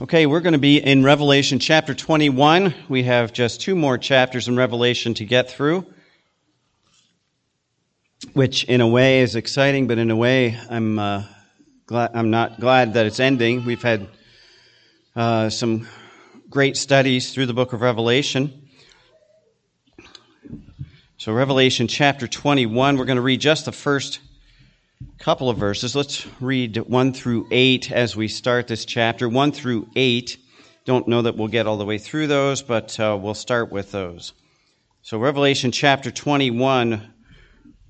Okay, we're going to be in Revelation chapter 21. We have just two more chapters in Revelation to get through, which in a way is exciting, but in a way I'm uh, glad I'm not glad that it's ending. We've had uh, some great studies through the book of Revelation. So, Revelation chapter 21, we're going to read just the first couple of verses. Let's read 1 through 8 as we start this chapter. 1 through 8. Don't know that we'll get all the way through those, but uh, we'll start with those. So, Revelation chapter 21,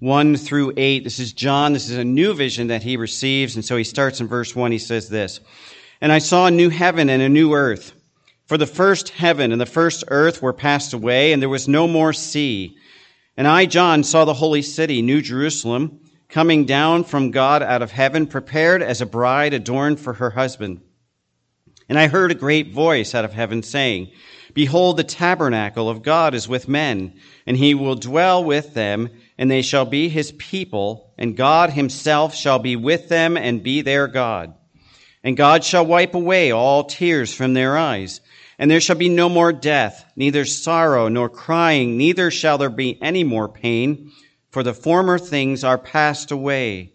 1 through 8. This is John. This is a new vision that he receives. And so he starts in verse 1. He says this And I saw a new heaven and a new earth. For the first heaven and the first earth were passed away, and there was no more sea. And I, John, saw the holy city, New Jerusalem coming down from God out of heaven, prepared as a bride adorned for her husband. And I heard a great voice out of heaven saying, Behold, the tabernacle of God is with men, and he will dwell with them, and they shall be his people, and God himself shall be with them and be their God. And God shall wipe away all tears from their eyes, and there shall be no more death, neither sorrow nor crying, neither shall there be any more pain for the former things are passed away.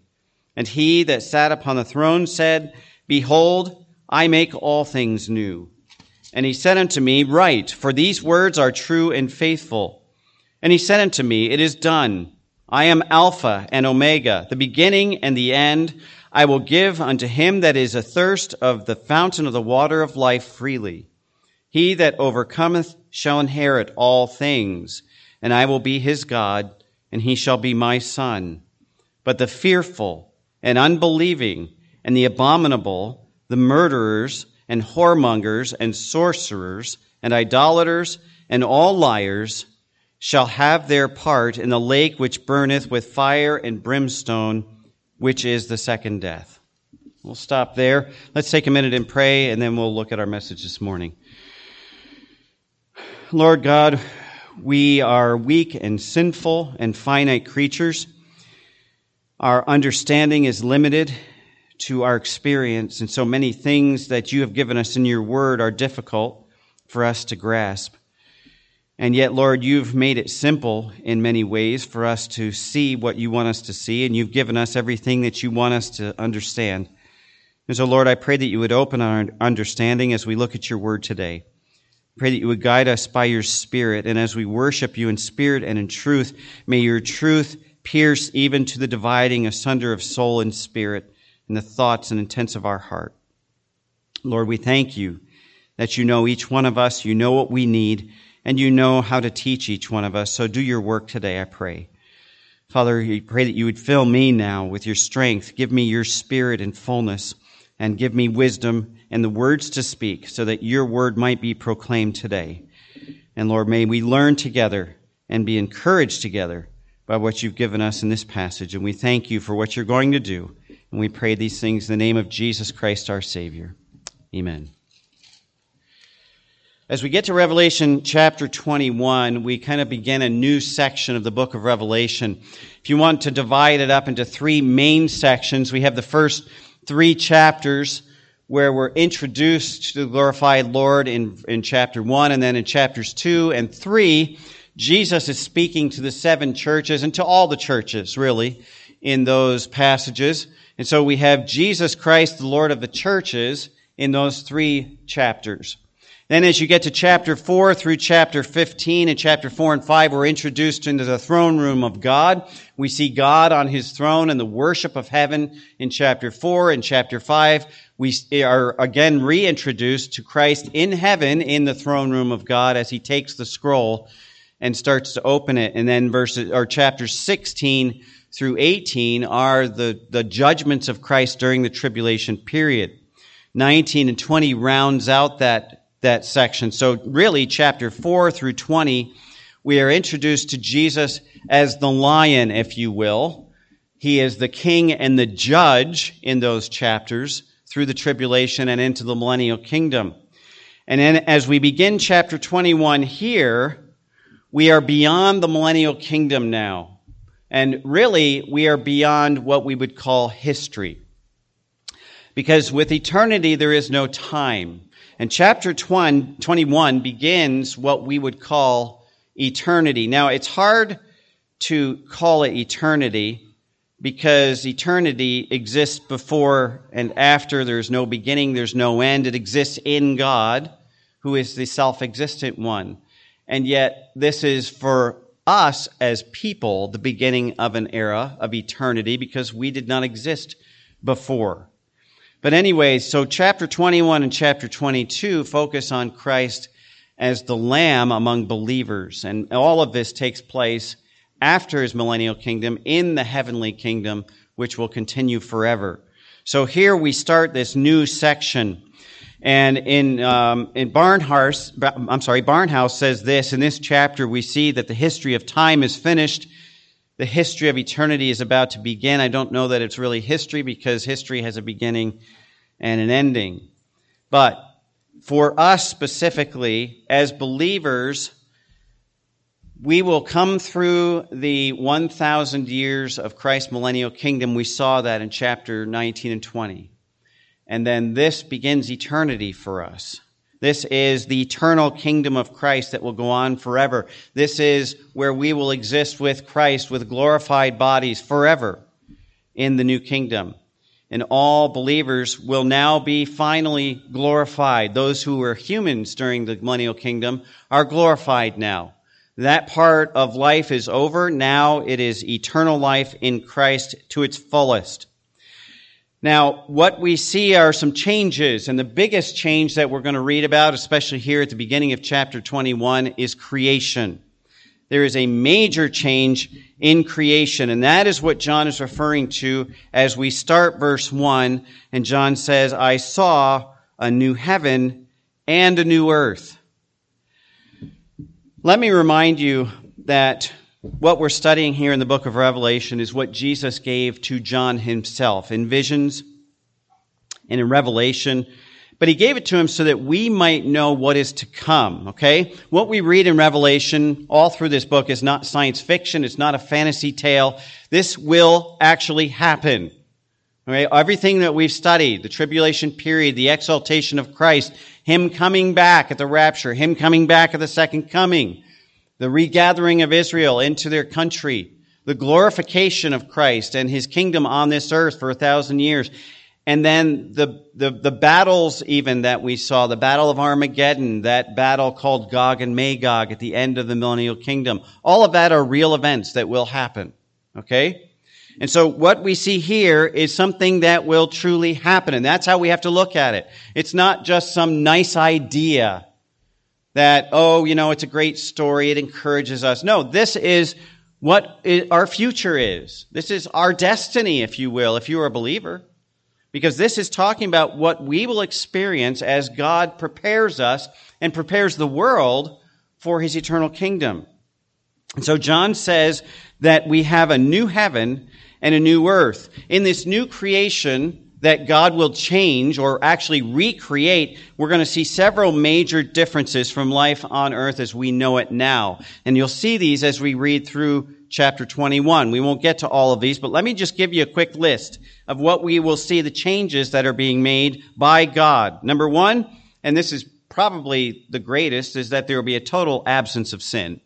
And he that sat upon the throne said, Behold, I make all things new. And he said unto me, Write, for these words are true and faithful. And he said unto me, It is done. I am Alpha and Omega, the beginning and the end. I will give unto him that is athirst of the fountain of the water of life freely. He that overcometh shall inherit all things, and I will be his God and he shall be my son. But the fearful and unbelieving and the abominable, the murderers and whoremongers and sorcerers and idolaters and all liars shall have their part in the lake which burneth with fire and brimstone, which is the second death. We'll stop there. Let's take a minute and pray, and then we'll look at our message this morning. Lord God, we are weak and sinful and finite creatures. Our understanding is limited to our experience, and so many things that you have given us in your word are difficult for us to grasp. And yet, Lord, you've made it simple in many ways for us to see what you want us to see, and you've given us everything that you want us to understand. And so, Lord, I pray that you would open our understanding as we look at your word today. Pray that you would guide us by your Spirit, and as we worship you in spirit and in truth, may your truth pierce even to the dividing asunder of soul and spirit and the thoughts and intents of our heart. Lord, we thank you that you know each one of us, you know what we need, and you know how to teach each one of us. So do your work today, I pray. Father, we pray that you would fill me now with your strength. Give me your spirit in fullness and give me wisdom and the words to speak so that your word might be proclaimed today. And Lord, may we learn together and be encouraged together by what you've given us in this passage. And we thank you for what you're going to do. And we pray these things in the name of Jesus Christ, our Savior. Amen. As we get to Revelation chapter 21, we kind of begin a new section of the book of Revelation. If you want to divide it up into three main sections, we have the first three chapters where we're introduced to the glorified Lord in, in chapter 1 and then in chapters 2 and 3, Jesus is speaking to the seven churches and to all the churches, really, in those passages. And so we have Jesus Christ, the Lord of the churches, in those three chapters. Then as you get to chapter 4 through chapter 15 and chapter 4 and 5, we're introduced into the throne room of God. We see God on his throne and the worship of heaven in chapter 4 and chapter 5. We are again reintroduced to Christ in heaven in the throne room of God as he takes the scroll and starts to open it. And then verses, or chapter 16 through 18 are the, the judgments of Christ during the tribulation period. 19 and 20 rounds out that that section. So really, chapter 4 through 20, we are introduced to Jesus as the lion, if you will. He is the king and the judge in those chapters through the tribulation and into the millennial kingdom. And then as we begin chapter 21 here, we are beyond the millennial kingdom now. And really, we are beyond what we would call history. Because with eternity, there is no time. And chapter 21 begins what we would call eternity. Now, it's hard to call it eternity because eternity exists before and after. There's no beginning, there's no end. It exists in God, who is the self existent one. And yet, this is for us as people the beginning of an era of eternity because we did not exist before. But anyway, so chapter 21 and chapter 22 focus on Christ as the lamb among believers. And all of this takes place after his millennial kingdom in the heavenly kingdom, which will continue forever. So here we start this new section and in, um, in Barnhouse, I'm sorry, Barnhouse says this, in this chapter we see that the history of time is finished. The history of eternity is about to begin. I don't know that it's really history because history has a beginning and an ending. But for us specifically, as believers, we will come through the 1,000 years of Christ's millennial kingdom. We saw that in chapter 19 and 20. And then this begins eternity for us. This is the eternal kingdom of Christ that will go on forever. This is where we will exist with Christ with glorified bodies forever in the new kingdom. And all believers will now be finally glorified. Those who were humans during the millennial kingdom are glorified now. That part of life is over. Now it is eternal life in Christ to its fullest. Now, what we see are some changes, and the biggest change that we're going to read about, especially here at the beginning of chapter 21, is creation. There is a major change in creation, and that is what John is referring to as we start verse 1, and John says, I saw a new heaven and a new earth. Let me remind you that what we're studying here in the book of Revelation is what Jesus gave to John himself in visions and in Revelation. But he gave it to him so that we might know what is to come, okay? What we read in Revelation all through this book is not science fiction. It's not a fantasy tale. This will actually happen. Okay? Everything that we've studied, the tribulation period, the exaltation of Christ, Him coming back at the rapture, Him coming back at the second coming, the regathering of Israel into their country, the glorification of Christ and his kingdom on this earth for a thousand years. And then the, the, the, battles even that we saw, the battle of Armageddon, that battle called Gog and Magog at the end of the millennial kingdom. All of that are real events that will happen. Okay? And so what we see here is something that will truly happen. And that's how we have to look at it. It's not just some nice idea that, oh, you know, it's a great story. It encourages us. No, this is what our future is. This is our destiny, if you will, if you are a believer. Because this is talking about what we will experience as God prepares us and prepares the world for his eternal kingdom. And so John says that we have a new heaven and a new earth. In this new creation, that God will change or actually recreate, we're going to see several major differences from life on earth as we know it now. And you'll see these as we read through chapter 21. We won't get to all of these, but let me just give you a quick list of what we will see the changes that are being made by God. Number one, and this is probably the greatest, is that there will be a total absence of sin.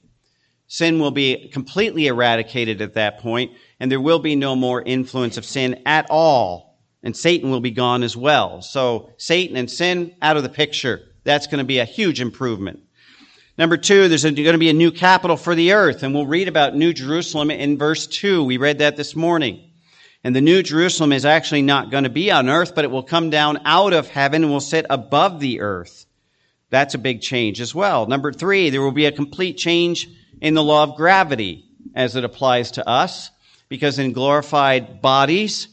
Sin will be completely eradicated at that point, and there will be no more influence of sin at all and Satan will be gone as well. So Satan and sin out of the picture. That's going to be a huge improvement. Number two, there's going to be a new capital for the earth, and we'll read about New Jerusalem in verse two. We read that this morning. And the New Jerusalem is actually not going to be on earth, but it will come down out of heaven and will sit above the earth. That's a big change as well. Number three, there will be a complete change in the law of gravity as it applies to us, because in glorified bodies,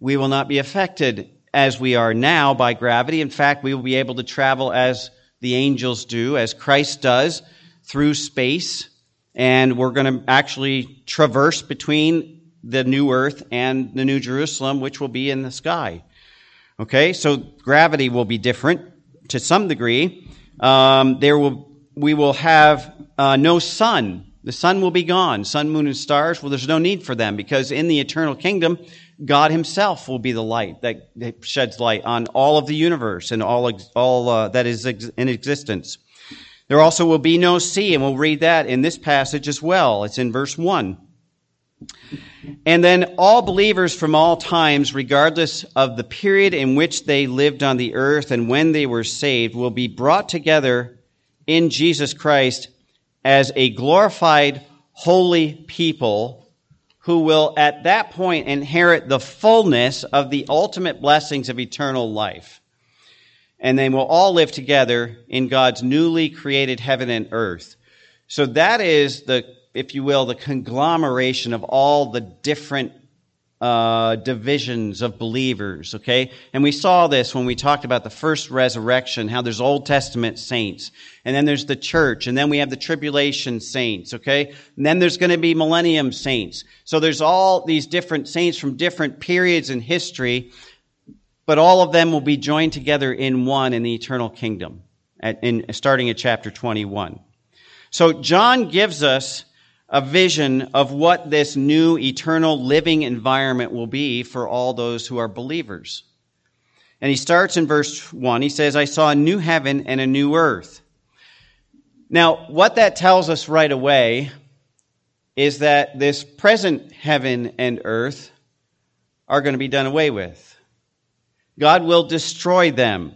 we will not be affected as we are now by gravity. In fact, we will be able to travel as the angels do, as Christ does, through space. And we're going to actually traverse between the new earth and the new Jerusalem, which will be in the sky. Okay, so gravity will be different to some degree. Um, there will, we will have uh, no sun. The sun will be gone. Sun, moon, and stars, well, there's no need for them because in the eternal kingdom, God Himself will be the light that, sheds light on all of the universe and all, all uh, that is ex- in existence. There also will be no sea, and we'll read that in this passage as well. It's in verse 1. And then all believers from all times, regardless of the period in which they lived on the earth and when they were saved, will be brought together in Jesus Christ as a glorified, holy people who will at that point inherit the fullness of the ultimate blessings of eternal life. And they will all live together in God's newly created heaven and earth. So that is the if you will, the conglomeration of all the different uh, divisions of believers, okay? And we saw this when we talked about the first resurrection, how there's Old Testament saints, and then there's the church, and then we have the tribulation saints, okay? And then there's going to be millennium saints. So there's all these different saints from different periods in history, but all of them will be joined together in one in the eternal kingdom, at, in, starting at chapter 21. So John gives us a vision of what this new eternal living environment will be for all those who are believers. And he starts in verse 1. He says, I saw a new heaven and a new earth. Now, what that tells us right away is that this present heaven and earth are going to be done away with. God will destroy them.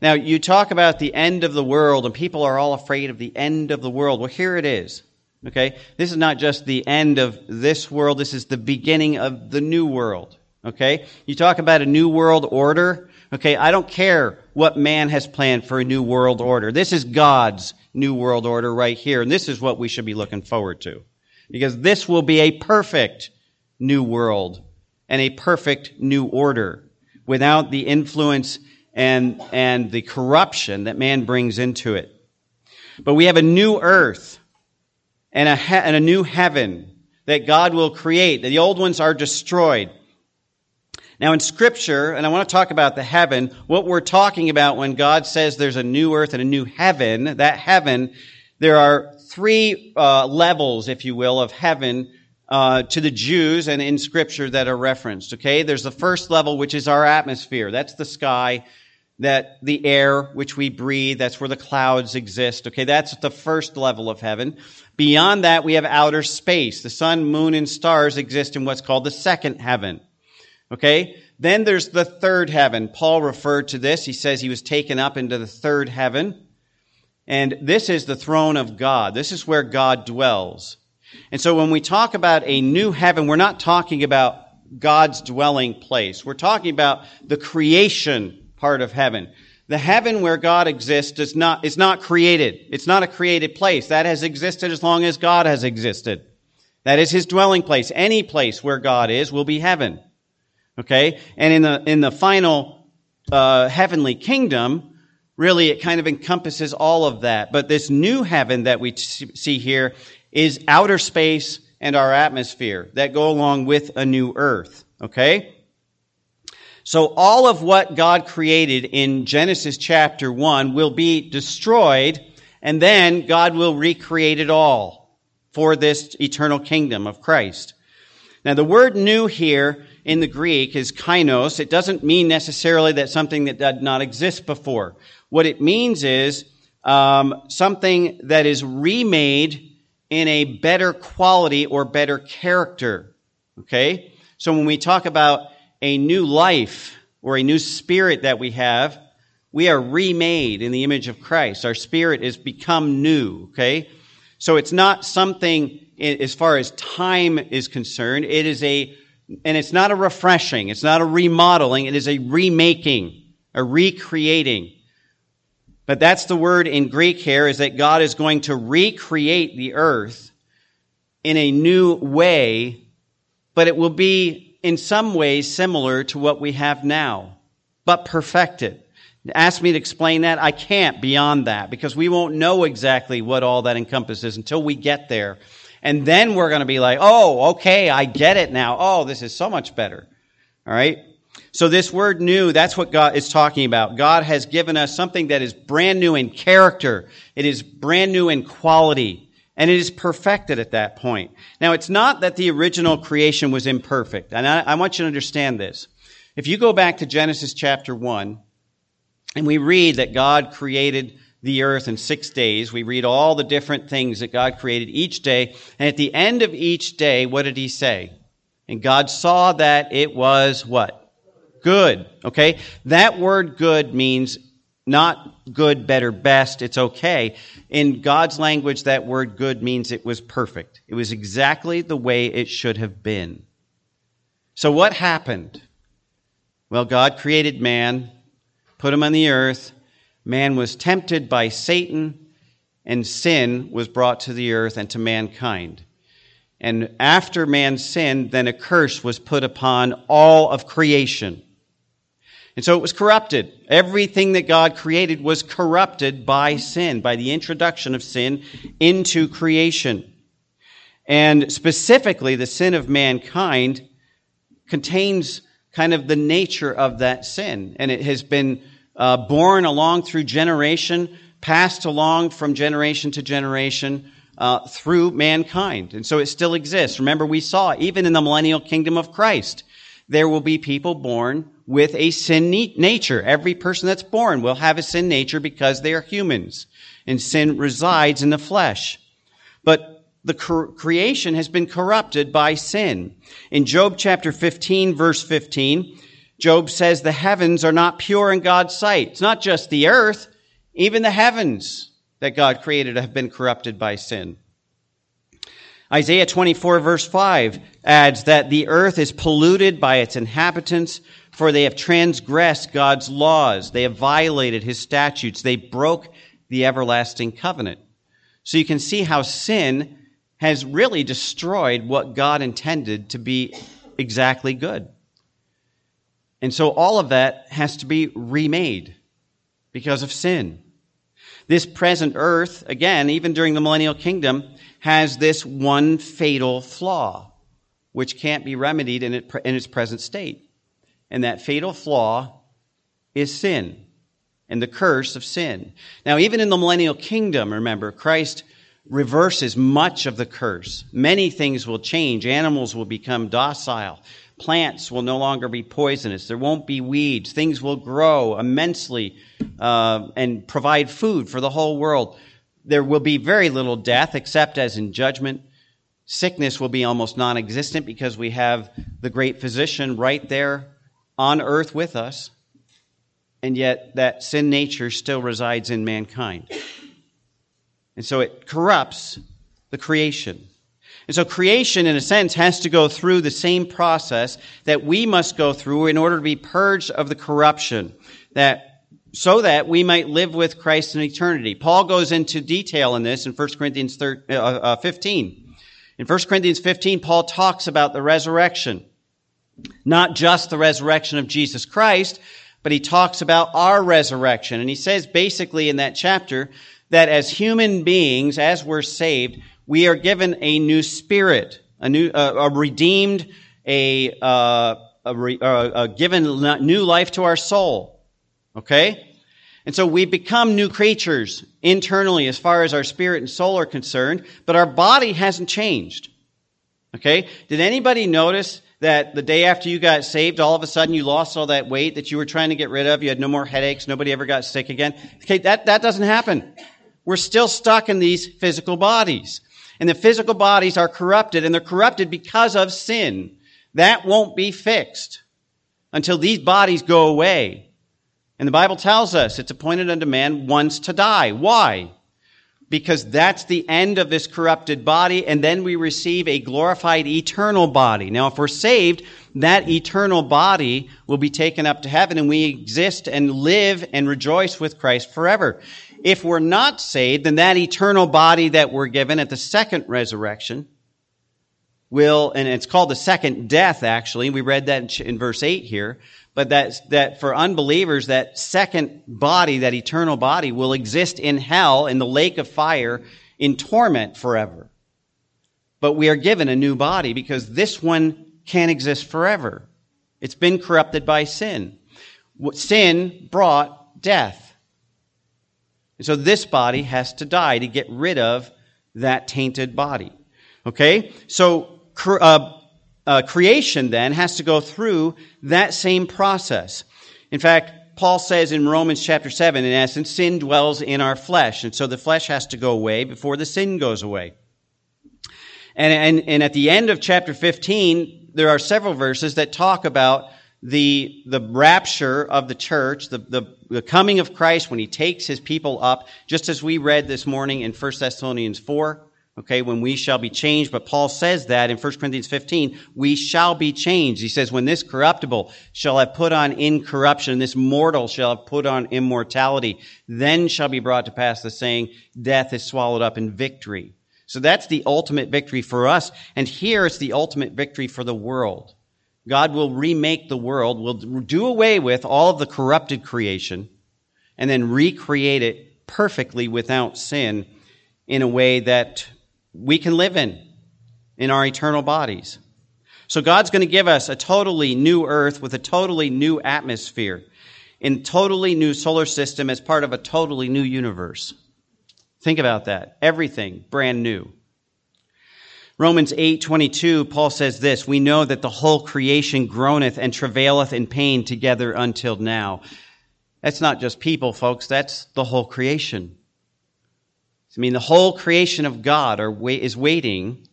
Now, you talk about the end of the world, and people are all afraid of the end of the world. Well, here it is. Okay? This is not just the end of this world, this is the beginning of the new world. Okay? You talk about a new world order. Okay, I don't care what man has planned for a new world order. This is God's new world order right here, and this is what we should be looking forward to. Because this will be a perfect new world and a perfect new order without the influence and, and the corruption that man brings into it. But we have a new earth and a, he- and a new heaven that God will create. The old ones are destroyed. Now, in Scripture, and I want to talk about the heaven, what we're talking about when God says there's a new earth and a new heaven, that heaven, there are three uh, levels, if you will, of heaven uh, to the Jews and in Scripture that are referenced. Okay, there's the first level, which is our atmosphere. That's the sky that the air which we breathe, that's where the clouds exist. Okay, that's the first level of heaven. Beyond that, we have outer space. The sun, moon, and stars exist in what's called the second heaven. Okay? Then there's the third heaven. Paul referred to this. He says he was taken up into the third heaven. And this is the throne of God. This is where God dwells. And so when we talk about a new heaven, we're not talking about God's dwelling place. We're talking about the creation part of heaven. The heaven where God exists is not, is not created. It's not a created place. That has existed as long as God has existed. That is his dwelling place. Any place where God is will be heaven. Okay? And in the, in the final, uh, heavenly kingdom, really it kind of encompasses all of that. But this new heaven that we see here is outer space and our atmosphere that go along with a new earth. Okay? So all of what God created in Genesis chapter 1 will be destroyed, and then God will recreate it all for this eternal kingdom of Christ. Now the word new here in the Greek is kainos. It doesn't mean necessarily that something that did not exist before. What it means is um, something that is remade in a better quality or better character. Okay? So when we talk about a new life or a new spirit that we have, we are remade in the image of Christ. Our spirit is become new, okay? So it's not something as far as time is concerned. It is a, and it's not a refreshing. It's not a remodeling. It is a remaking, a recreating. But that's the word in Greek here is that God is going to recreate the earth in a new way, but it will be in some ways similar to what we have now, but perfected. Ask me to explain that. I can't beyond that because we won't know exactly what all that encompasses until we get there. And then we're going to be like, oh, okay, I get it now. Oh, this is so much better. All right. So this word new, that's what God is talking about. God has given us something that is brand new in character. It is brand new in quality and it is perfected at that point. Now, it's not that the original creation was imperfect, and I, I want you to understand this. If you go back to Genesis chapter 1, and we read that God created the earth in six days, we read all the different things that God created each day, and at the end of each day, what did he say? And God saw that it was what? Good. Okay? That word good means not good, better, best. It's okay. In God's language, that word good means it was perfect. It was exactly the way it should have been. So what happened? Well, God created man, put him on the earth. Man was tempted by Satan, and sin was brought to the earth and to mankind. And after man sinned, then a curse was put upon all of creation. And so it was corrupted. Everything that God created was corrupted by sin, by the introduction of sin into creation. And specifically, the sin of mankind contains kind of the nature of that sin. And it has been uh, born along through generation, passed along from generation to generation uh, through mankind. And so it still exists. Remember, we saw even in the millennial kingdom of Christ, there will be people born with a sin nature. Every person that's born will have a sin nature because they are humans, and sin resides in the flesh. But the creation has been corrupted by sin. In Job chapter 15, verse 15, Job says the heavens are not pure in God's sight. It's not just the earth, even the heavens that God created have been corrupted by sin. Isaiah 24 verse 5 adds that the earth is polluted by its inhabitants, for they have transgressed God's laws. They have violated his statutes. They broke the everlasting covenant. So you can see how sin has really destroyed what God intended to be exactly good. And so all of that has to be remade because of sin. This present earth, again, even during the millennial kingdom, has this one fatal flaw, which can't be remedied in, its present state. And that fatal flaw is sin and the curse of sin. Now, even in the millennial kingdom, remember, Christ reverses much of the curse. Many things will change. Animals will become docile. Plants will no longer be poisonous. There won't be weeds. Things will grow immensely uh, and provide food for the whole world. There will be very little death except as in judgment. Sickness will be almost non existent because we have the great physician right there on earth with us. And yet, that sin nature still resides in mankind. And so it corrupts the creation. And so creation, in a sense, has to go through the same process that we must go through in order to be purged of the corruption that so that we might live with Christ in eternity. Paul goes into detail in this in 1 Corinthians uh, uh, 15. In 1 Corinthians 15, Paul talks about the resurrection. Not just the resurrection of Jesus Christ, but he talks about our resurrection. And he says basically in that chapter that as human beings, as we're saved, we are given a new spirit, a new, uh, a redeemed, a, uh, a, re, uh, a given new life to our soul. Okay? And so we become new creatures internally as far as our spirit and soul are concerned, but our body hasn't changed. Okay? Did anybody notice that the day after you got saved, all of a sudden you lost all that weight that you were trying to get rid of? You had no more headaches. Nobody ever got sick again. Okay, that, that doesn't happen. We're still stuck in these physical bodies. And the physical bodies are corrupted, and they're corrupted because of sin. That won't be fixed until these bodies go away. And the Bible tells us it's appointed unto man once to die. Why? Because that's the end of this corrupted body, and then we receive a glorified eternal body. Now, if we're saved, that eternal body will be taken up to heaven, and we exist and live and rejoice with Christ forever. If we're not saved, then that eternal body that we're given at the second resurrection will, and it's called the second death, actually. We read that in verse 8 here. But that, that for unbelievers, that second body, that eternal body, will exist in hell, in the lake of fire, in torment forever. But we are given a new body because this one can't exist forever. It's been corrupted by sin. Sin brought death. And so this body has to die to get rid of that tainted body. Okay? So, uh, uh, creation then has to go through that same process. In fact, Paul says in Romans chapter 7, in essence, sin dwells in our flesh. And so the flesh has to go away before the sin goes away. And, and, and at the end of chapter 15, there are several verses that talk about the, the rapture of the church, the, the, the coming of Christ when he takes his people up, just as we read this morning in 1 Thessalonians 4 okay, when we shall be changed. But Paul says that in 1 Corinthians 15, we shall be changed. He says, when this corruptible shall have put on incorruption, this mortal shall have put on immortality, then shall be brought to pass the saying, death is swallowed up in victory. So that's the ultimate victory for us. And here it's the ultimate victory for the world. God will remake the world, will do away with all of the corrupted creation, and then recreate it perfectly without sin in a way that we can live in, in our eternal bodies. So God's going to give us a totally new earth with a totally new atmosphere, in totally new solar system as part of a totally new universe. Think about that. Everything brand new. Romans 8:22 Paul says this, we know that the whole creation groaneth and travaileth in pain together until now. That's not just people, folks, that's the whole creation. I mean, the whole creation of God are, is waiting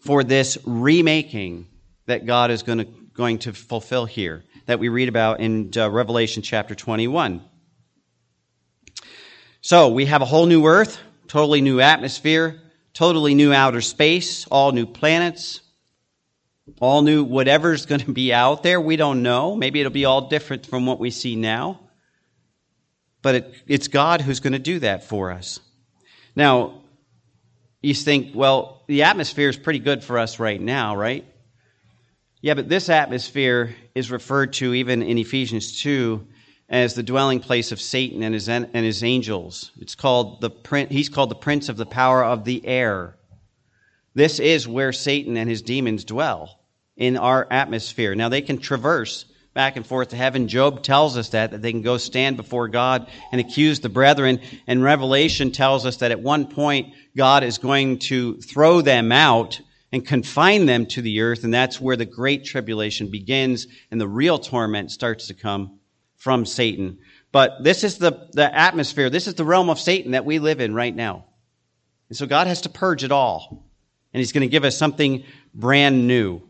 for this remaking that God is going to, going to fulfill here, that we read about in uh, Revelation chapter 21. So we have a whole new earth, totally new atmosphere, totally new outer space, all new planets, all new whatever's going to be out there. We don't know. Maybe it'll be all different from what we see now. But it, it's God who's going to do that for us. Now, you think, well, the atmosphere is pretty good for us right now, right? Yeah, but this atmosphere is referred to even in Ephesians 2 as the dwelling place of Satan and his, and his angels. It's called the, he's called the prince of the power of the air. This is where Satan and his demons dwell in our atmosphere. Now, they can traverse back and forth to heaven. Job tells us that, that they can go stand before God and accuse the brethren. And Revelation tells us that at one point, God is going to throw them out and confine them to the earth. And that's where the great tribulation begins and the real torment starts to come from Satan. But this is the, the atmosphere. This is the realm of Satan that we live in right now. And so God has to purge it all. And he's going to give us something brand new.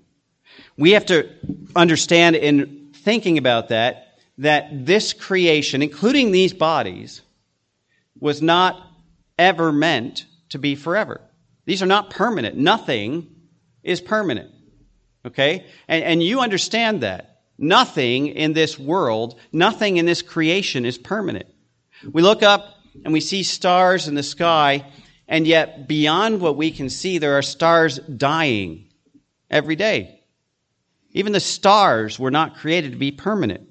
We have to understand in thinking about that, that this creation, including these bodies, was not ever meant to be forever. These are not permanent. Nothing is permanent. Okay? And, and you understand that. Nothing in this world, nothing in this creation is permanent. We look up and we see stars in the sky, and yet beyond what we can see, there are stars dying every day. Even the stars were not created to be permanent.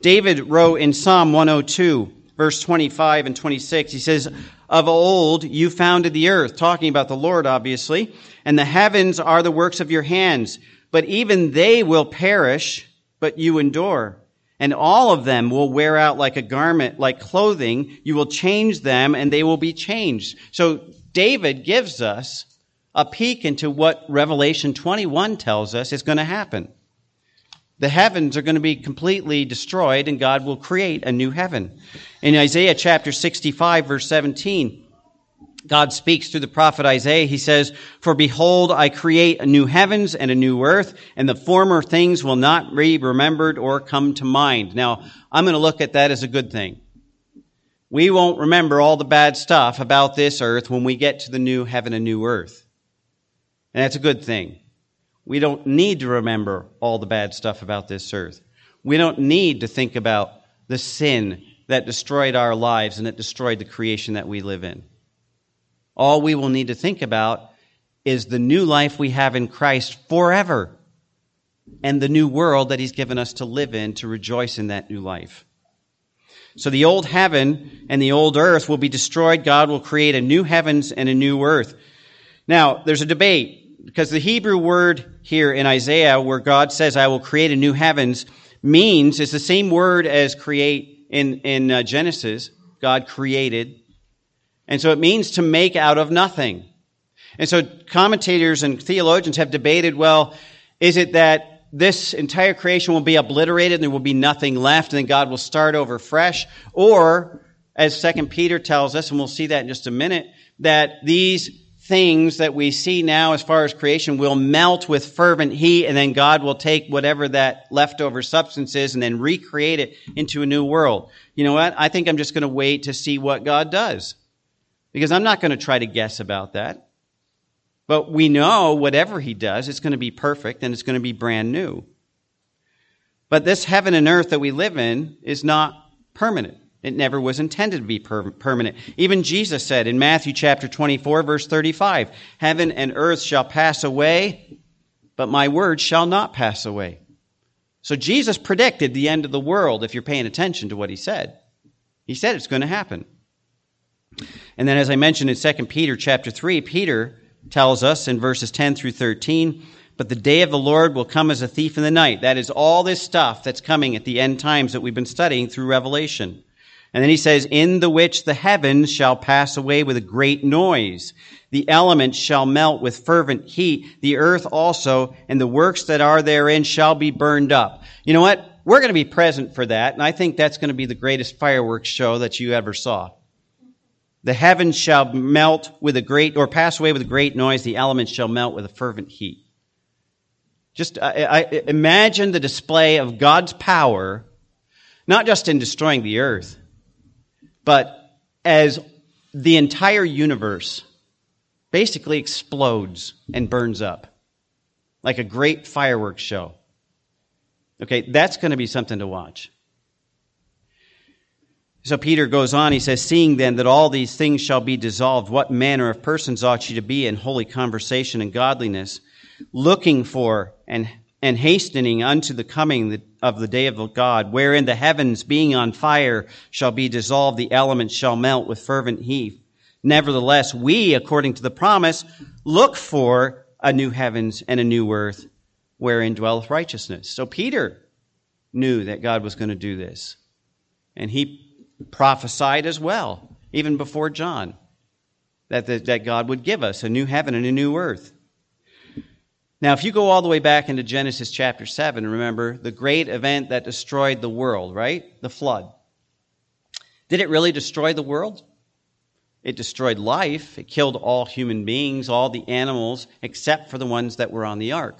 David wrote in Psalm 102, verse 25 and 26, he says, Of old you founded the earth, talking about the Lord, obviously, and the heavens are the works of your hands, but even they will perish, but you endure. And all of them will wear out like a garment, like clothing. You will change them and they will be changed. So David gives us a peek into what Revelation 21 tells us is going to happen. The heavens are going to be completely destroyed and God will create a new heaven. In Isaiah chapter 65 verse 17, God speaks through the prophet Isaiah. He says, For behold, I create a new heavens and a new earth, and the former things will not be remembered or come to mind. Now, I'm going to look at that as a good thing. We won't remember all the bad stuff about this earth when we get to the new heaven and new earth. And that's a good thing. We don't need to remember all the bad stuff about this earth. We don't need to think about the sin that destroyed our lives and that destroyed the creation that we live in. All we will need to think about is the new life we have in Christ forever and the new world that He's given us to live in to rejoice in that new life. So the old heaven and the old earth will be destroyed. God will create a new heavens and a new earth. Now, there's a debate because the Hebrew word here in Isaiah, where God says, I will create a new heavens, means is the same word as create in, in uh, Genesis. God created. And so it means to make out of nothing. And so commentators and theologians have debated well, is it that this entire creation will be obliterated and there will be nothing left and then God will start over fresh? Or, as Second Peter tells us, and we'll see that in just a minute, that these things that we see now as far as creation will melt with fervent heat and then God will take whatever that leftover substance is and then recreate it into a new world. You know what? I think I'm just going to wait to see what God does. Because I'm not going to try to guess about that. But we know whatever he does, it's going to be perfect and it's going to be brand new. But this heaven and earth that we live in is not permanent. It never was intended to be per- permanent. Even Jesus said in Matthew chapter 24 verse 35, heaven and earth shall pass away, but my word shall not pass away. So Jesus predicted the end of the world if you're paying attention to what he said. He said it's going to happen. And then as I mentioned in 2 Peter chapter 3, Peter tells us in verses 10 through 13, but the day of the Lord will come as a thief in the night. That is all this stuff that's coming at the end times that we've been studying through Revelation. And then he says, in the which the heavens shall pass away with a great noise. The elements shall melt with fervent heat. The earth also and the works that are therein shall be burned up. You know what? We're going to be present for that. And I think that's going to be the greatest fireworks show that you ever saw. The heavens shall melt with a great, or pass away with a great noise. The elements shall melt with a fervent heat. Just I, I, imagine the display of God's power, not just in destroying the earth, but as the entire universe basically explodes and burns up like a great fireworks show. Okay, that's going to be something to watch. So Peter goes on, he says, Seeing then that all these things shall be dissolved, what manner of persons ought you to be in holy conversation and godliness, looking for and, and hastening unto the coming of the day of God, wherein the heavens being on fire shall be dissolved, the elements shall melt with fervent heat. Nevertheless, we, according to the promise, look for a new heavens and a new earth, wherein dwelleth righteousness. So Peter knew that God was going to do this. And he prophesied as well, even before John, that, the, that God would give us a new heaven and a new earth. Now, if you go all the way back into Genesis chapter 7, remember the great event that destroyed the world, right? The flood. Did it really destroy the world? It destroyed life. It killed all human beings, all the animals, except for the ones that were on the ark.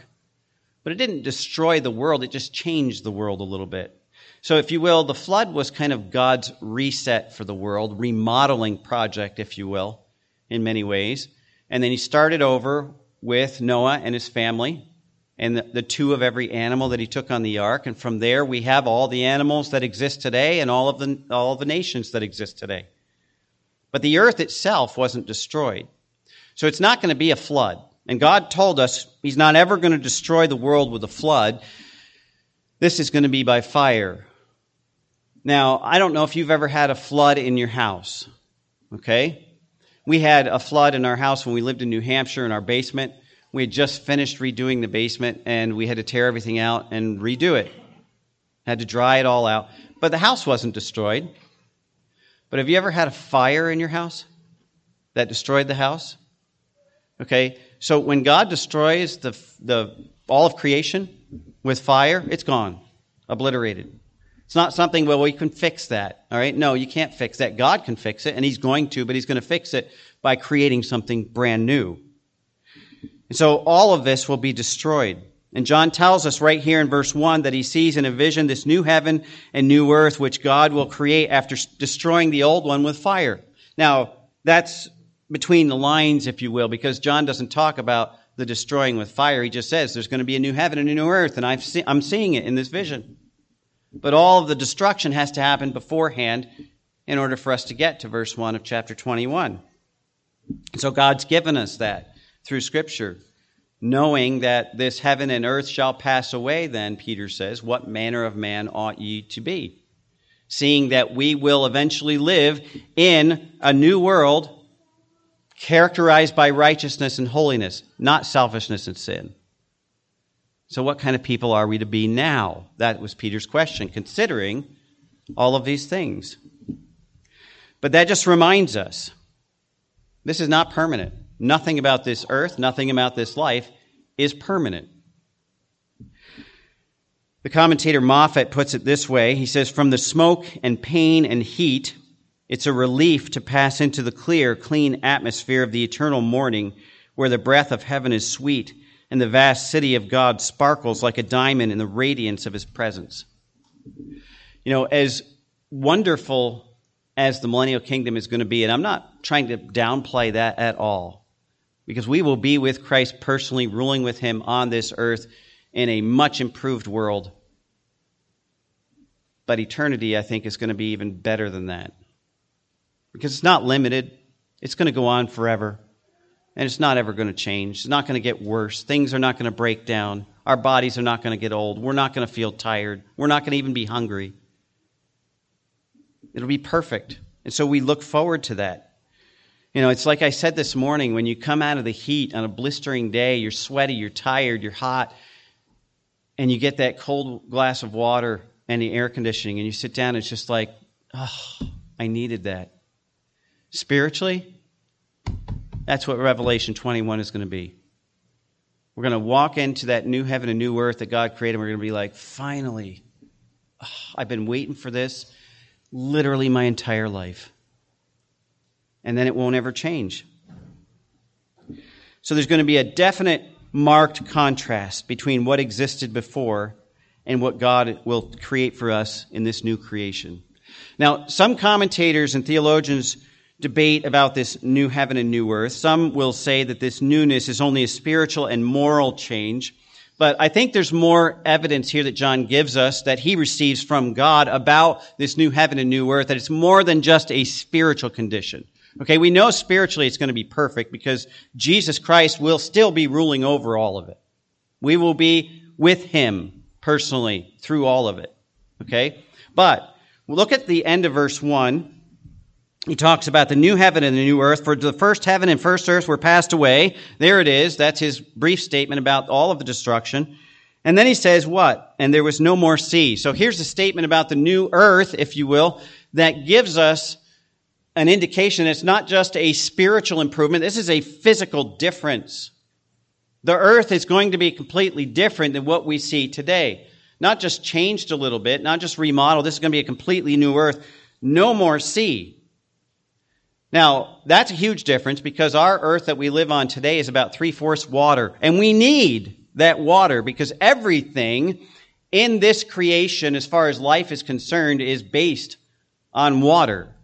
But it didn't destroy the world, it just changed the world a little bit. So, if you will, the flood was kind of God's reset for the world, remodeling project, if you will, in many ways. And then he started over with Noah and his family and the, the, two of every animal that he took on the ark. And from there, we have all the animals that exist today and all of the, all of the nations that exist today. But the earth itself wasn't destroyed. So it's not going to be a flood. And God told us he's not ever going to destroy the world with a flood. This is going to be by fire. Now, I don't know if you've ever had a flood in your house, okay? We had a flood in our house when we lived in New Hampshire in our basement. We had just finished redoing the basement and we had to tear everything out and redo it. Had to dry it all out. But the house wasn't destroyed. But have you ever had a fire in your house that destroyed the house? Okay, so when God destroys the, the, all of creation with fire, it's gone, obliterated. It's not something, well, we can fix that. All right? No, you can't fix that. God can fix it, and He's going to, but He's going to fix it by creating something brand new. And so all of this will be destroyed. And John tells us right here in verse 1 that he sees in a vision this new heaven and new earth which God will create after destroying the old one with fire. Now, that's between the lines, if you will, because John doesn't talk about the destroying with fire. He just says there's going to be a new heaven and a new earth, and see, I'm seeing it in this vision. But all of the destruction has to happen beforehand in order for us to get to verse 1 of chapter 21. So God's given us that through Scripture. Knowing that this heaven and earth shall pass away, then, Peter says, what manner of man ought ye to be? Seeing that we will eventually live in a new world characterized by righteousness and holiness, not selfishness and sin. So, what kind of people are we to be now? That was Peter's question, considering all of these things. But that just reminds us this is not permanent. Nothing about this earth, nothing about this life is permanent. The commentator Moffatt puts it this way. He says, From the smoke and pain and heat, it's a relief to pass into the clear, clean atmosphere of the eternal morning where the breath of heaven is sweet and the vast city of God sparkles like a diamond in the radiance of his presence. You know, as wonderful as the millennial kingdom is going to be, and I'm not trying to downplay that at all, because we will be with Christ personally, ruling with him on this earth in a much improved world. But eternity, I think, is going to be even better than that. Because it's not limited, it's going to go on forever. And it's not ever going to change. It's not going to get worse. Things are not going to break down. Our bodies are not going to get old. We're not going to feel tired. We're not going to even be hungry. It'll be perfect. And so we look forward to that. You know, it's like I said this morning when you come out of the heat on a blistering day, you're sweaty, you're tired, you're hot, and you get that cold glass of water and the air conditioning, and you sit down, it's just like, oh, I needed that. Spiritually, that's what Revelation 21 is going to be. We're going to walk into that new heaven and new earth that God created, and we're going to be like, finally, oh, I've been waiting for this literally my entire life. And then it won't ever change. So there's going to be a definite marked contrast between what existed before and what God will create for us in this new creation. Now, some commentators and theologians debate about this new heaven and new earth. Some will say that this newness is only a spiritual and moral change. But I think there's more evidence here that John gives us that he receives from God about this new heaven and new earth, that it's more than just a spiritual condition. Okay, we know spiritually it's going to be perfect because Jesus Christ will still be ruling over all of it. We will be with him personally through all of it. Okay? But look at the end of verse 1. He talks about the new heaven and the new earth. For the first heaven and first earth were passed away. There it is. That's his brief statement about all of the destruction. And then he says what? And there was no more sea. So here's a statement about the new earth, if you will, that gives us an indication it's not just a spiritual improvement, this is a physical difference. The earth is going to be completely different than what we see today. Not just changed a little bit, not just remodeled. This is going to be a completely new earth. No more sea. Now, that's a huge difference because our earth that we live on today is about three fourths water. And we need that water because everything in this creation, as far as life is concerned, is based on water.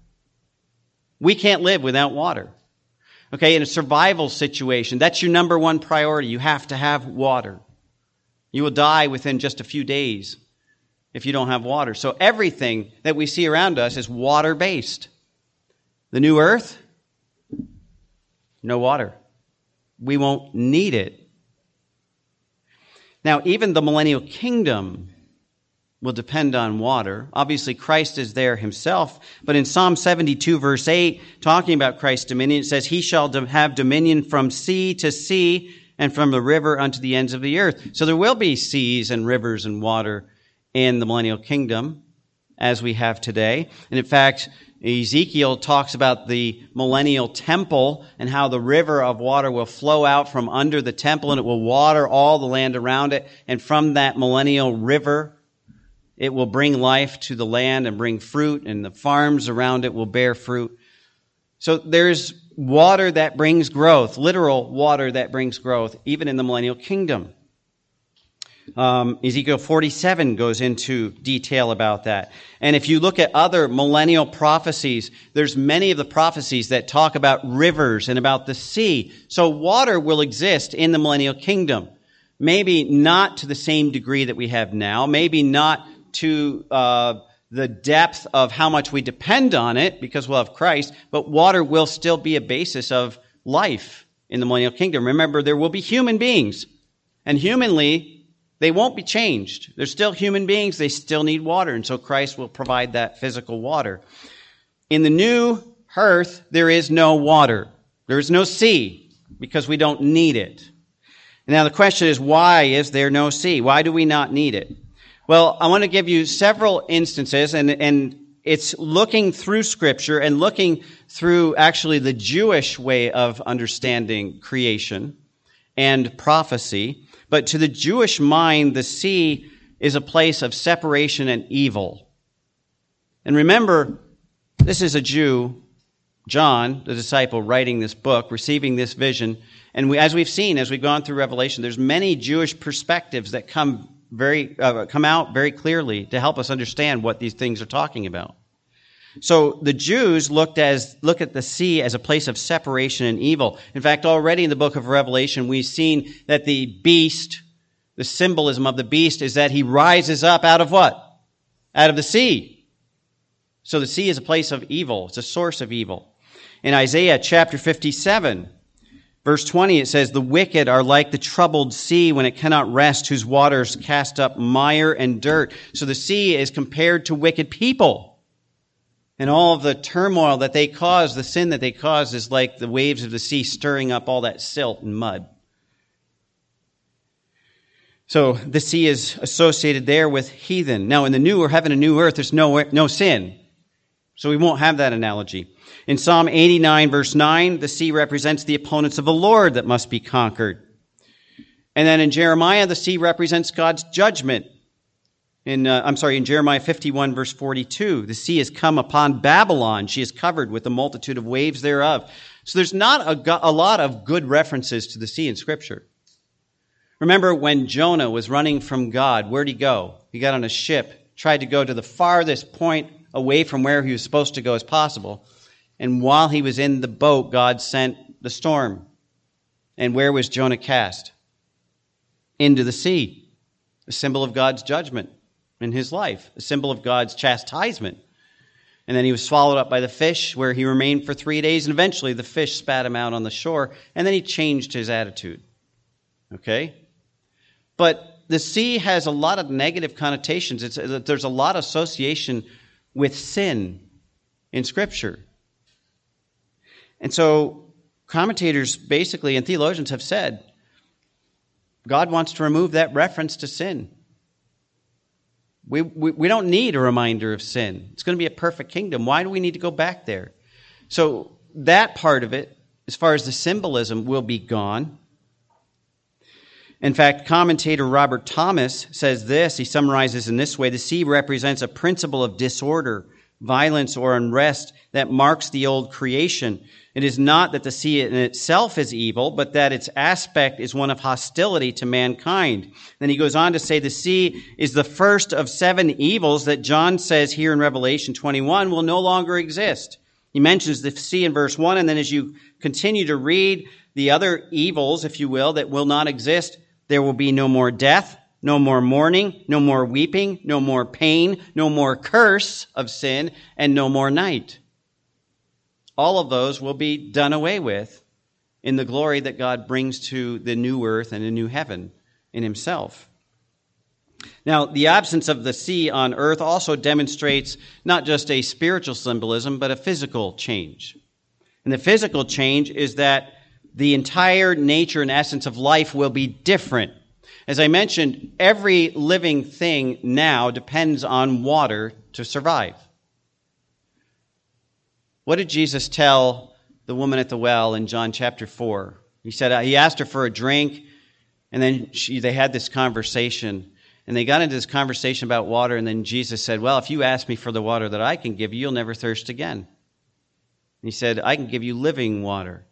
We can't live without water. Okay, in a survival situation, that's your number one priority. You have to have water. You will die within just a few days if you don't have water. So everything that we see around us is water based. The new earth, no water. We won't need it. Now, even the millennial kingdom will depend on water. Obviously, Christ is there himself. But in Psalm 72, verse 8, talking about Christ's dominion, it says, He shall have dominion from sea to sea and from the river unto the ends of the earth. So there will be seas and rivers and water in the millennial kingdom as we have today. And in fact, Ezekiel talks about the millennial temple and how the river of water will flow out from under the temple and it will water all the land around it. And from that millennial river, it will bring life to the land and bring fruit, and the farms around it will bear fruit. So there's water that brings growth, literal water that brings growth, even in the millennial kingdom. Um, Ezekiel 47 goes into detail about that. And if you look at other millennial prophecies, there's many of the prophecies that talk about rivers and about the sea. So water will exist in the millennial kingdom. Maybe not to the same degree that we have now. Maybe not to uh, the depth of how much we depend on it because we'll have Christ, but water will still be a basis of life in the millennial kingdom. Remember, there will be human beings, and humanly, they won't be changed. They're still human beings, they still need water, and so Christ will provide that physical water. In the new earth, there is no water, there is no sea because we don't need it. Now, the question is, why is there no sea? Why do we not need it? Well, I want to give you several instances, and, and it's looking through scripture and looking through actually the Jewish way of understanding creation and prophecy. But to the Jewish mind, the sea is a place of separation and evil. And remember, this is a Jew, John, the disciple, writing this book, receiving this vision. And we, as we've seen, as we've gone through Revelation, there's many Jewish perspectives that come very uh, come out very clearly to help us understand what these things are talking about. So the Jews looked as look at the sea as a place of separation and evil. In fact, already in the book of Revelation, we've seen that the beast, the symbolism of the beast is that he rises up out of what? Out of the sea. So the sea is a place of evil. It's a source of evil. In Isaiah chapter 57, Verse 20, it says, The wicked are like the troubled sea when it cannot rest, whose waters cast up mire and dirt. So the sea is compared to wicked people. And all of the turmoil that they cause, the sin that they cause, is like the waves of the sea stirring up all that silt and mud. So the sea is associated there with heathen. Now, in the new or heaven and new earth, there's no, no sin. So we won't have that analogy. In Psalm 89 verse 9, the sea represents the opponents of the Lord that must be conquered. And then in Jeremiah, the sea represents God's judgment. In, uh, I'm sorry, in Jeremiah 51 verse 42, the sea has come upon Babylon. She is covered with a multitude of waves thereof. So there's not a, a lot of good references to the sea in scripture. Remember when Jonah was running from God, where'd he go? He got on a ship, tried to go to the farthest point away from where he was supposed to go as possible. And while he was in the boat, God sent the storm. And where was Jonah cast? Into the sea, a symbol of God's judgment in his life, a symbol of God's chastisement. And then he was swallowed up by the fish, where he remained for three days, and eventually the fish spat him out on the shore, and then he changed his attitude. Okay? But the sea has a lot of negative connotations. It's, uh, there's a lot of association with sin in Scripture. And so commentators basically and theologians have said God wants to remove that reference to sin. We, we, we, don't need a reminder of sin. It's going to be a perfect kingdom. Why do we need to go back there? So, that part of it, as far as the symbolism, will be gone. In fact, commentator Robert Thomas says this. He summarizes in this way The sea represents a principle of disorder, violence, or unrest that marks the old creation. It is not that the sea in itself is evil, but that its aspect is one of hostility to mankind. Then he goes on to say the sea is the first of seven evils that John says here in Revelation 21 will no longer exist. He mentions the sea in verse 1, and then as you continue to read the other evils, if you will, that will not exist, there will be no more death, no more mourning, no more weeping, no more pain, no more curse of sin, and no more night all of those will be done away with in the glory that God brings to the new earth and a new heaven in Himself. Now, the absence of the sea on earth also demonstrates not just a spiritual symbolism, but a physical change. And the physical change is that the entire nature and essence of life will be different. As I mentioned, every living thing now depends on water to survive. What did Jesus tell the woman at the well in John chapter 4? He said, uh, he asked her for a drink, and then she, they had this conversation. And they got into this conversation about water, and then Jesus said, Well, if you ask me for the water that I can give you, you'll never thirst again. And he said, I can give you living water.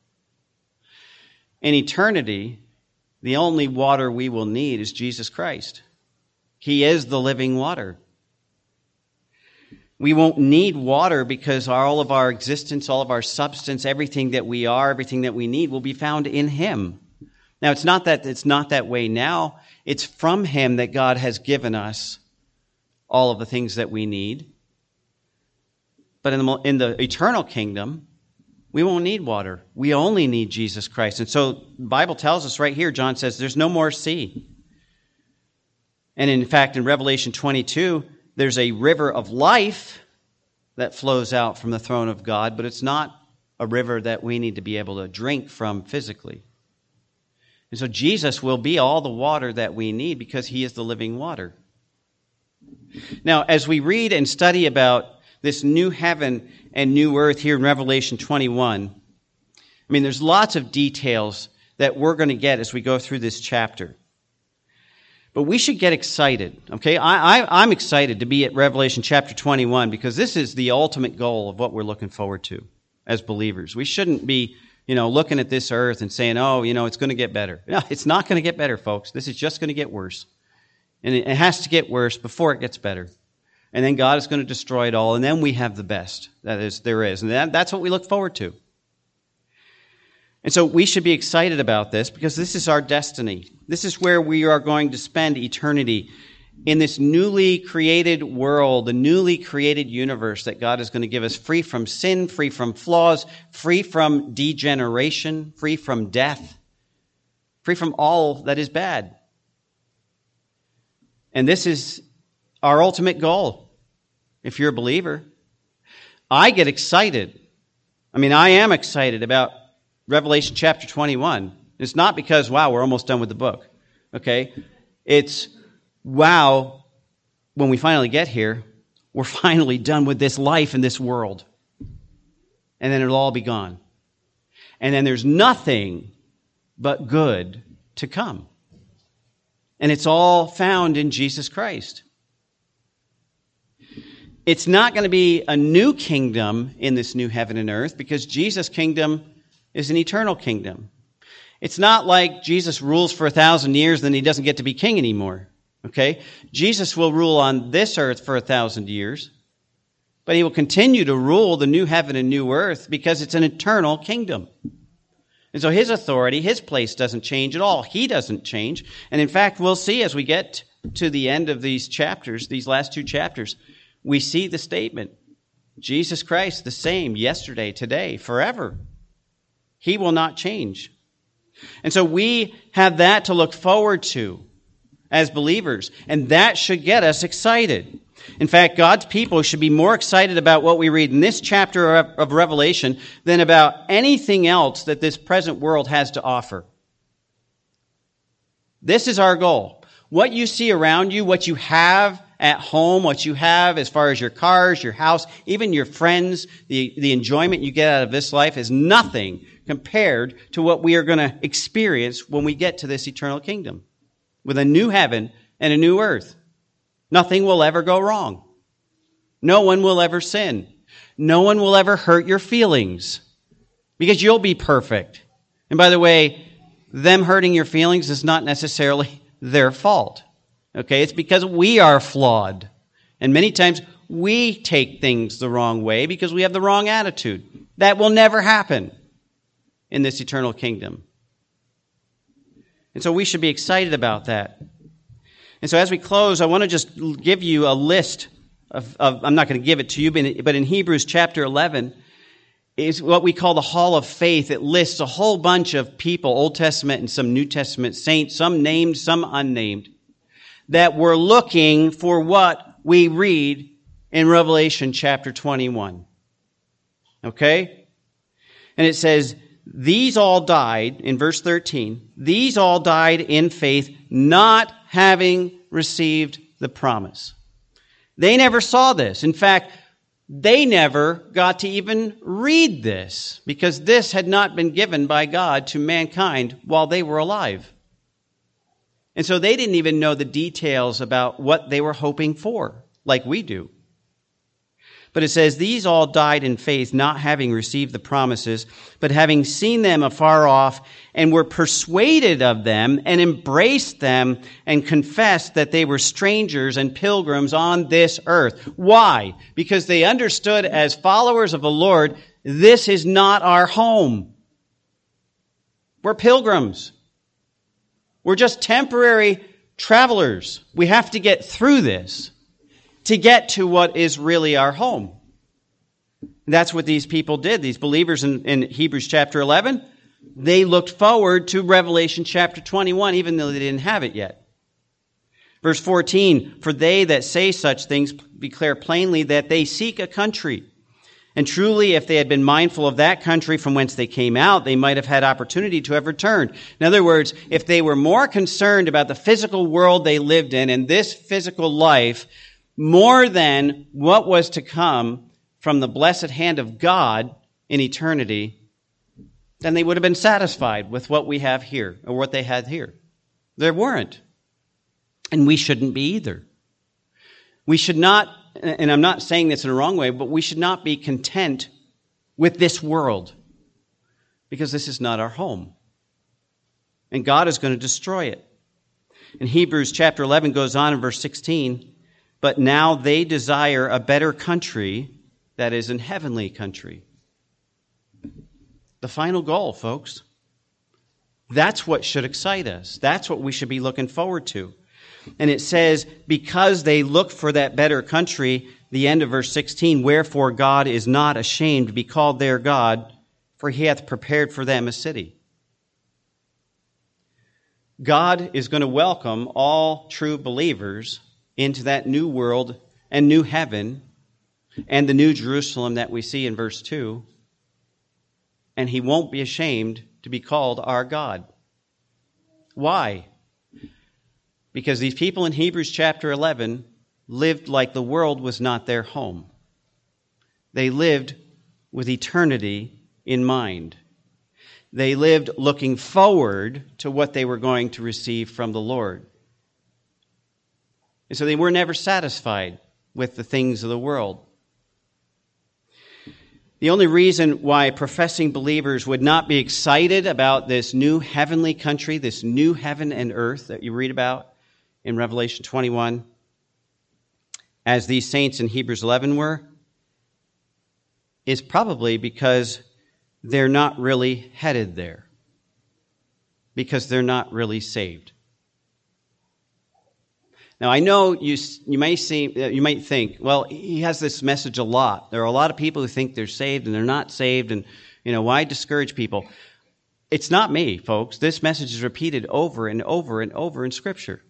In eternity, the only water we will need is Jesus Christ. He is the living water. We won't need water because all of our existence, all of our substance, everything that we are, everything that we need will be found in Him. Now, it's not that it's not that way now. It's from Him that God has given us all of the things that we need. But in the, in the eternal kingdom, we won't need water. We only need Jesus Christ. And so Bible tells us right here, John says, there's no more sea. And in fact, in Revelation 22, there's a river of life that flows out from the throne of God, but it's not a river that we need to be able to drink from physically. And so Jesus will be all the water that we need because he is the living water. Now, as we read and study about this new heaven and new earth here in Revelation 21, I mean, there's lots of details that we're going to get as we go through this chapter. But we should get excited, okay? I, I'm excited to be at Revelation chapter 21 because this is the ultimate goal of what we're looking forward to as believers. We shouldn't be, you know, looking at this earth and saying, oh, you know, it's going to get better. No, it's not going to get better, folks. This is just going to get worse. And it has to get worse before it gets better. And then God is going to destroy it all, and then we have the best that is there is. And that, that's what we look forward to. And so we should be excited about this because this is our destiny. This is where we are going to spend eternity in this newly created world, the newly created universe that God is going to give us free from sin, free from flaws, free from degeneration, free from death, free from all that is bad. And this is our ultimate goal if you're a believer. I get excited. I mean, I am excited about Revelation chapter 21. It's not because, wow, we're almost done with the book. Okay? It's, wow, when we finally get here, we're finally done with this life and this world. And then it'll all be gone. And then there's nothing but good to come. And it's all found in Jesus Christ. It's not going to be a new kingdom in this new heaven and earth because Jesus' kingdom is an eternal kingdom. It's not like Jesus rules for a thousand years, and then he doesn't get to be king anymore. Okay? Jesus will rule on this earth for a thousand years, but he will continue to rule the new heaven and new earth because it's an eternal kingdom. And so his authority, his place doesn't change at all. He doesn't change. And in fact, we'll see as we get to the end of these chapters, these last two chapters, we see the statement Jesus Christ, the same yesterday, today, forever. He will not change. And so we have that to look forward to as believers, and that should get us excited. In fact, God's people should be more excited about what we read in this chapter of Revelation than about anything else that this present world has to offer. This is our goal. What you see around you, what you have at home, what you have as far as your cars, your house, even your friends, the, the enjoyment you get out of this life is nothing compared to what we are going to experience when we get to this eternal kingdom with a new heaven and a new earth. Nothing will ever go wrong. No one will ever sin. No one will ever hurt your feelings because you'll be perfect. And by the way, them hurting your feelings is not necessarily their fault. Okay? It's because we are flawed. And many times we take things the wrong way because we have the wrong attitude. That will never happen in this eternal kingdom. And so we should be excited about that. And so as we close, I want to just give you a list of, of I'm not going to give it to you, but in Hebrews chapter 11 is what we call the hall of faith. It lists a whole bunch of people, Old Testament and some New Testament saints, some named, some unnamed, that were looking for what we read in Revelation chapter 21. Okay? And it says, these all died, in verse 13, these all died in faith, not having received the promise. They never saw this. In fact, they never got to even read this because this had not been given by God to mankind while they were alive. And so they didn't even know the details about what they were hoping for, like we do. But it says, These all died in faith, not having received the promises, but having seen them afar off, and were persuaded of them, and embraced them, and confessed that they were strangers and pilgrims on this earth. Why? Because they understood as followers of the Lord, this is not our home. We're pilgrims. We're just temporary travelers. We have to get through this to get to what is really our home. And that's what these people did. These believers in, in, Hebrews chapter 11, they looked forward to Revelation chapter 21, even though they didn't have it yet. Verse 14, for they that say such things declare plainly that they seek a country. And truly, if they had been mindful of that country from whence they came out, they might have had opportunity to have returned. In other words, if they were more concerned about the physical world they lived in and this physical life, more than what was to come, from the blessed hand of God in eternity, then they would have been satisfied with what we have here or what they had here. They weren't. And we shouldn't be either. We should not, and I'm not saying this in a wrong way, but we should not be content with this world because this is not our home. And God is going to destroy it. And Hebrews chapter 11 goes on in verse 16, but now they desire a better country that is an heavenly country. The final goal, folks. That's what should excite us. That's what we should be looking forward to. And it says, because they look for that better country, the end of verse 16, wherefore God is not ashamed to be called their God, for he hath prepared for them a city. God is going to welcome all true believers into that new world and new heaven and the new Jerusalem that we see in verse 2. And he won't be ashamed to be called our God. Why? Because these people in Hebrews chapter 11 lived like the world was not their home. They lived with eternity in mind. They lived looking forward to what they were going to receive from the Lord. And so they were never satisfied with the things of the world. The only reason why professing believers would not be excited about this new heavenly country, this new heaven and earth that you read about in Revelation 21, as these saints in Hebrews 11 were, is probably because they're not really headed there, because they're not really saved. Now I know you you may see uh, you might think, well, he has this message a lot. There are a lot of people who think they're saved and they're not saved, and you know why discourage people? It's not me, folks. This message is repeated over and over and over in Scripture.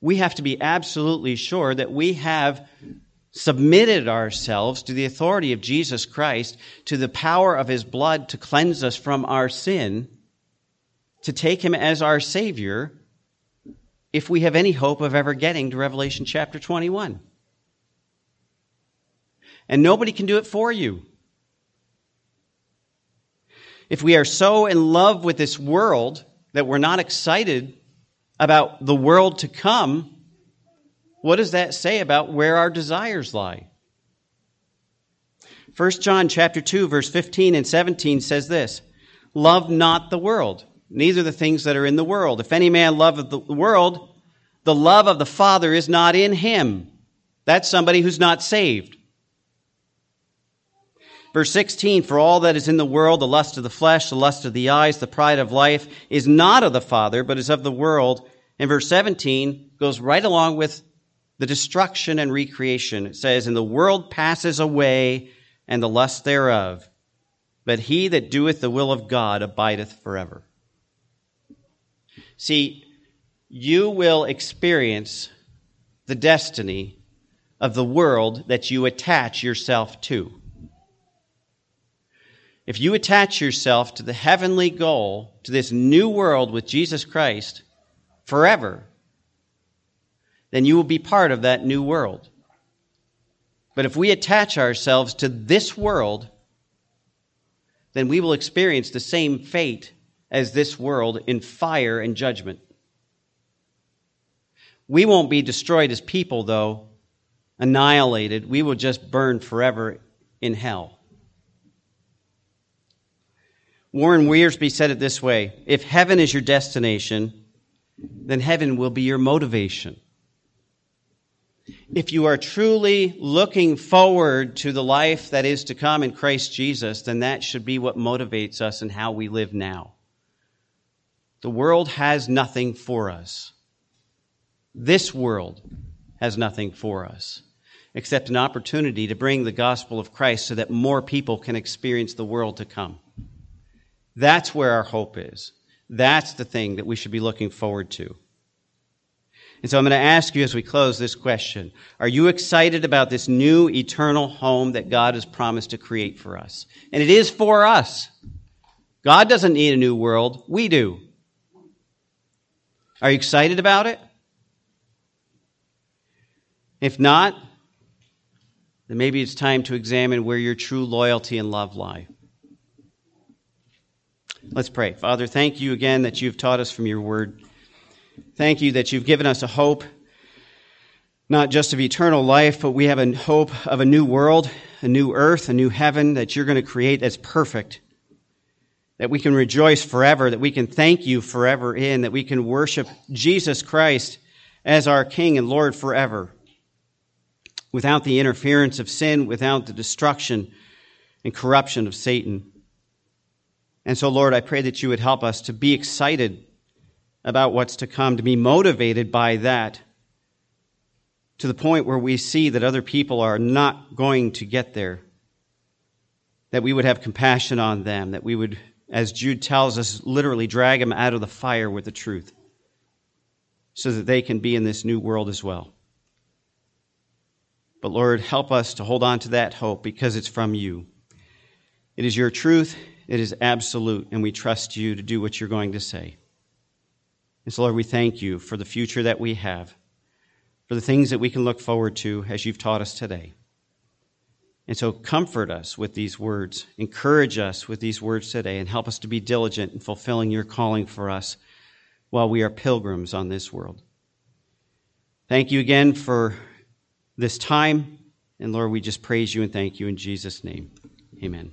We have to be absolutely sure that we have submitted ourselves to the authority of Jesus Christ, to the power of His blood to cleanse us from our sin, to take Him as our Savior if we have any hope of ever getting to Revelation chapter 21. And nobody can do it for you. If we are so in love with this world that we're not excited about the world to come, what does that say about where our desires lie? 1 John chapter 2 verse 15 and 17 says this, love not the world, neither the things that are in the world. If any man loveth the world, the love of the Father is not in him. That's somebody who's not saved. Verse 16, for all that is in the world, the lust of the flesh, the lust of the eyes, the pride of life, is not of the Father, but is of the world. And verse 17 goes right along with the destruction and recreation. It says, And the world passes away, and the lust thereof. But he that doeth the will of God abideth forever. See, you will experience the destiny of the world that you attach yourself to. If you attach yourself to the heavenly goal, to this new world with Jesus Christ forever, then you will be part of that new world. But if we attach ourselves to this world, then we will experience the same fate as this world in fire and judgment. We won't be destroyed as people, though, annihilated. We will just burn forever in hell. Warren Wiersbe said it this way If heaven is your destination, then heaven will be your motivation if you are truly looking forward to the life that is to come in Christ Jesus, then that should be what motivates us in how we live now. The world has nothing for us. This world has nothing for us except an opportunity to bring the gospel of Christ so that more people can experience the world to come. That's where our hope is. That's the thing that we should be looking forward to. And so I'm going to ask you as we close this question Are you excited about this new eternal home that God has promised to create for us? And it is for us. God doesn't need a new world, we do. Are you excited about it? If not, then maybe it's time to examine where your true loyalty and love lie. Let's pray. Father, thank you again that you've taught us from your word. Thank you that you've given us a hope, not just of eternal life, but we have a hope of a new world, a new earth, a new heaven that you're going to create that's perfect. That we can rejoice forever, that we can thank you forever in, that we can worship Jesus Christ as our King and Lord forever. Without the interference of sin, without the destruction and corruption of Satan. And so, Lord, I pray that you would help us to be excited about what's to come, to be motivated by that to the point where we see that other people are not going to get there. That we would have compassion on them, that we would, as Jude tells us, literally drag them out of the fire with the truth so that they can be in this new world as well. But Lord, help us to hold on to that hope because it's from you. It is your truth, it is absolute, and we trust you to do what you're going to say. And so, Lord, we thank you for the future that we have, for the things that we can look forward to as you've taught us today. And so, comfort us with these words, encourage us with these words today, and help us to be diligent in fulfilling your calling for us while we are pilgrims on this world. Thank you again for this time. And Lord, we just praise you and thank you in Jesus' name. Amen.